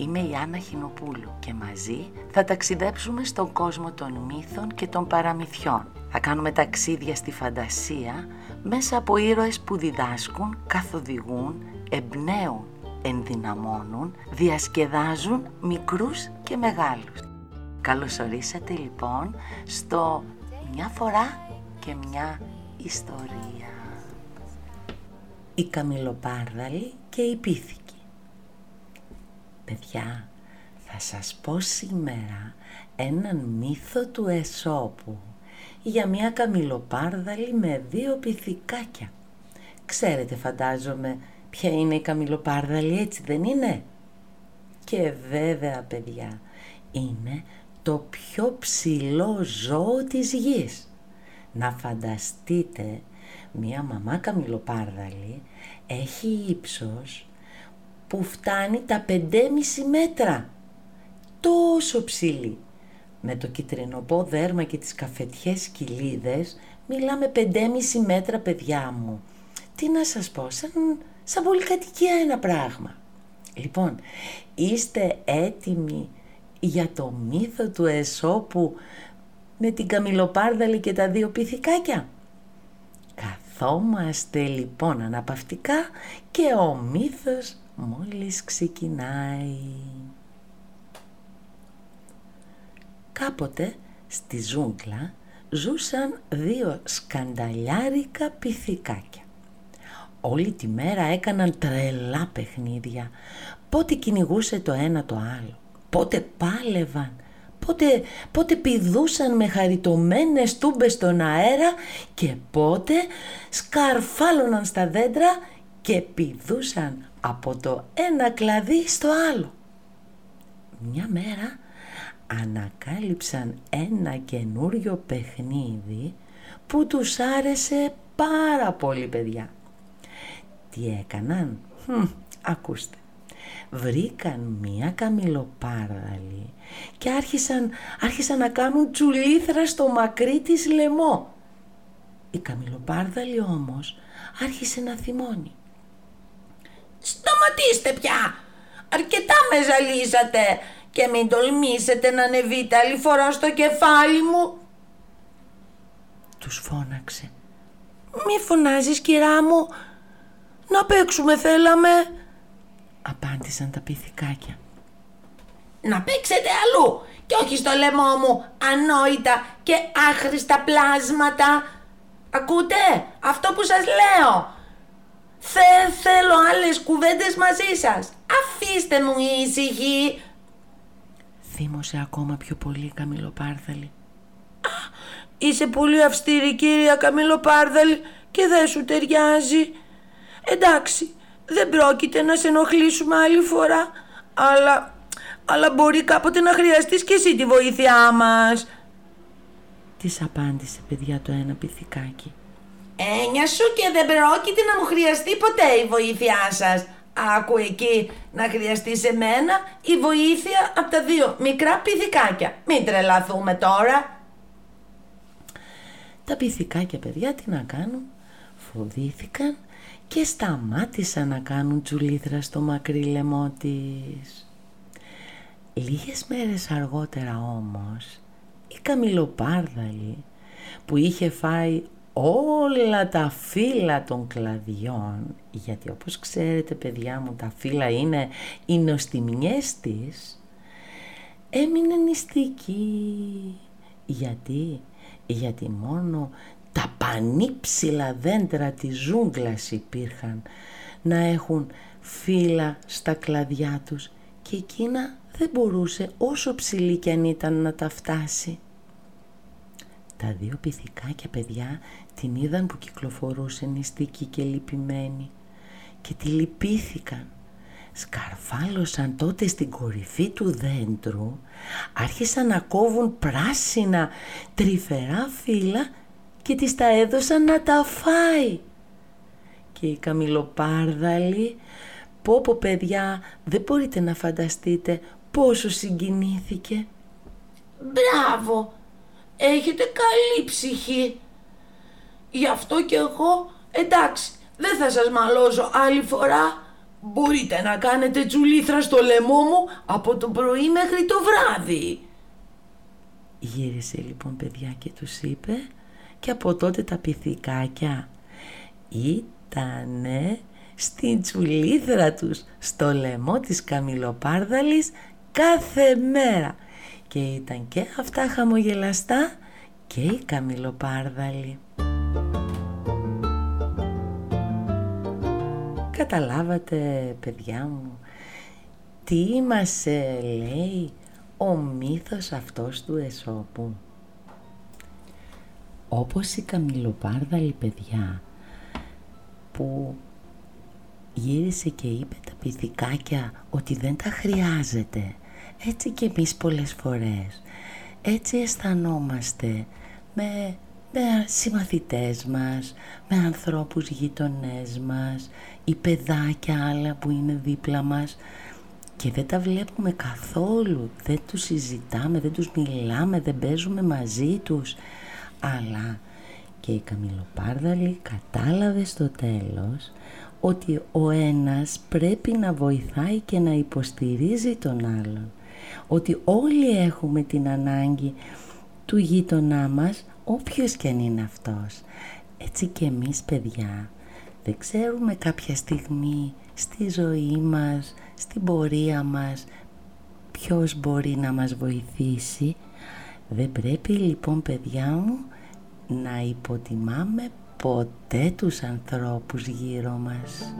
Είμαι η Άννα Χινοπούλου και μαζί θα ταξιδέψουμε στον κόσμο των μύθων και των παραμυθιών. Θα κάνουμε ταξίδια στη φαντασία μέσα από ήρωες που διδάσκουν, καθοδηγούν, εμπνέουν, ενδυναμώνουν, διασκεδάζουν μικρούς και μεγάλους. Καλώς ορίσατε λοιπόν στο «Μια φορά και μια ιστορία». Η Καμιλοπάρδαλη και η Πίθηκη. Παιδιά, θα σας πω σήμερα έναν μύθο του Εσώπου για μια καμιλοπάρδαλη με δύο πυθικάκια. Ξέρετε φαντάζομαι ποια είναι η καμιλοπάρδαλη έτσι δεν είναι; Και βέβαια παιδιά είναι το πιο ψηλό ζώο της γης. Να φανταστείτε μια μαμά καμιλοπάρδαλη έχει ύψος που φτάνει τα 5,5 μέτρα. Τόσο ψηλή. Με το κυτρινοπό δέρμα και τις καφετιές κοιλίδες μιλάμε 5,5 μέτρα παιδιά μου. Τι να σας πω, σαν, σαν πολυκατοικία ένα πράγμα. Λοιπόν, είστε έτοιμοι για το μύθο του Εσώπου με την καμιλοπάρδαλη και τα δύο πυθικάκια; Καθόμαστε λοιπόν αναπαυτικά και ο μύθος μόλις ξεκινάει. Κάποτε στη ζούγκλα ζούσαν δύο σκανταλιάρικα πυθικάκια. Όλη τη μέρα έκαναν τρελά παιχνίδια. Πότε κυνηγούσε το ένα το άλλο. Πότε πάλευαν. Πότε, πότε πηδούσαν με χαριτωμένες τούμπες στον αέρα και πότε σκαρφάλωναν στα δέντρα και πηδούσαν από το ένα κλαδί στο άλλο. Μια μέρα ανακάλυψαν ένα καινούριο παιχνίδι που τους άρεσε πάρα πολύ παιδιά. Τι έκαναν, ακούστε. Βρήκαν μία καμιλοπάρδαλη και άρχισαν, άρχισαν να κάνουν τσουλήθρα στο μακρύ της λαιμό. Η καμιλοπάρδαλη όμως άρχισε να θυμώνει. Σταματήστε πια! Αρκετά με ζαλίζατε και μην τολμήσετε να ανεβείτε άλλη φορά στο κεφάλι μου. Τους φώναξε. Μη φωνάζεις κυρά μου, να παίξουμε θέλαμε. Απάντησαν τα πυθικάκια. Να παίξετε αλλού και όχι στο λαιμό μου ανόητα και άχρηστα πλάσματα. Ακούτε αυτό που σας λέω. Δεν θέλω άλλες κουβέντες μαζί σας. Αφήστε μου ήσυχη. Θύμωσε ακόμα πιο πολύ Καμιλοπάρδαλη. Είσαι πολύ αυστηρή κυρία Καμιλοπάρδαλη και δεν σου ταιριάζει. Εντάξει, δεν πρόκειται να σε ενοχλήσουμε άλλη φορά, αλλά, αλλά μπορεί κάποτε να χρειαστείς και εσύ τη βοήθειά μας. Της απάντησε παιδιά το ένα πυθικάκι. Έννοια σου και δεν πρόκειται να μου χρειαστεί ποτέ η βοήθειά σας. Άκου εκεί να χρειαστεί σε μένα η βοήθεια από τα δύο μικρά πυθικάκια. Μην τρελαθούμε τώρα. Τα πυθικάκια παιδιά τι να κάνουν; Φοβήθηκαν και σταμάτησαν να κάνουν τσουλήθρα στο μακρύ λαιμό της. Λίγες μέρες αργότερα όμως η Καμιλοπάρδαλη που είχε φάει όλα τα φύλλα των κλαδιών γιατί όπως ξέρετε παιδιά μου τα φύλλα είναι οι νοστιμιές της έμεινε νηστική γιατί; Γιατί μόνο τα πανύψηλα δέντρα της ζούγκλας υπήρχαν να έχουν φύλλα στα κλαδιά τους και εκείνα δεν μπορούσε όσο ψηλή κι αν ήταν να τα φτάσει. Τα δύο πυθικάκια παιδιά την είδαν που κυκλοφορούσε νηστική και λυπημένη και τη λυπήθηκαν. Σκαρφάλωσαν τότε στην κορυφή του δέντρου, άρχισαν να κόβουν πράσινα τρυφερά φύλλα και της τα έδωσαν να τα φάει. Και η καμιλοπάρδαλη, πω πω παιδιά, δεν μπορείτε να φανταστείτε πόσο συγκινήθηκε. Μπράβο, έχετε καλή ψυχή. Γι' αυτό και εγώ, εντάξει, δεν θα σας μαλώσω άλλη φορά. Μπορείτε να κάνετε τσουλήθρα στο λαιμό μου από το πρωί μέχρι το βράδυ. Γύρισε λοιπόν παιδιά και τους είπε και από τότε τα πυθικάκια ήτανε στην τσουλήθρα τους στο λαιμό της Καμιλοπάρδαλης κάθε μέρα και ήταν και αυτά χαμογελαστά και η Καμιλοπάρδαλη. Καταλάβατε παιδιά μου τι μας ε, λέει ο μύθος αυτός του Εσώπου. Όπως η Καμιλοπάρδαλη παιδιά που γύρισε και είπε τα πυθικάκια ότι δεν τα χρειάζεται. Έτσι και εμείς πολλές φορές. Έτσι αισθανόμαστε με, με συμμαθητές μας, με ανθρώπους γειτονές μας, ή παιδάκια άλλα που είναι δίπλα μας και δεν τα βλέπουμε καθόλου, δεν τους συζητάμε, δεν τους μιλάμε, δεν παίζουμε μαζί τους. Αλλά και η Καμιλοπάρδαλη κατάλαβε στο τέλος ότι ο ένας πρέπει να βοηθάει και να υποστηρίζει τον άλλον. Ότι όλοι έχουμε την ανάγκη του γείτονά μας, όποιος και αν είναι αυτός. Έτσι και εμείς παιδιά, δεν ξέρουμε κάποια στιγμή στη ζωή μας, στην πορεία μας, ποιος μπορεί να μας βοηθήσει. Δεν πρέπει λοιπόν παιδιά μου να υποτιμάμε ποτέ τους ανθρώπους γύρω μας.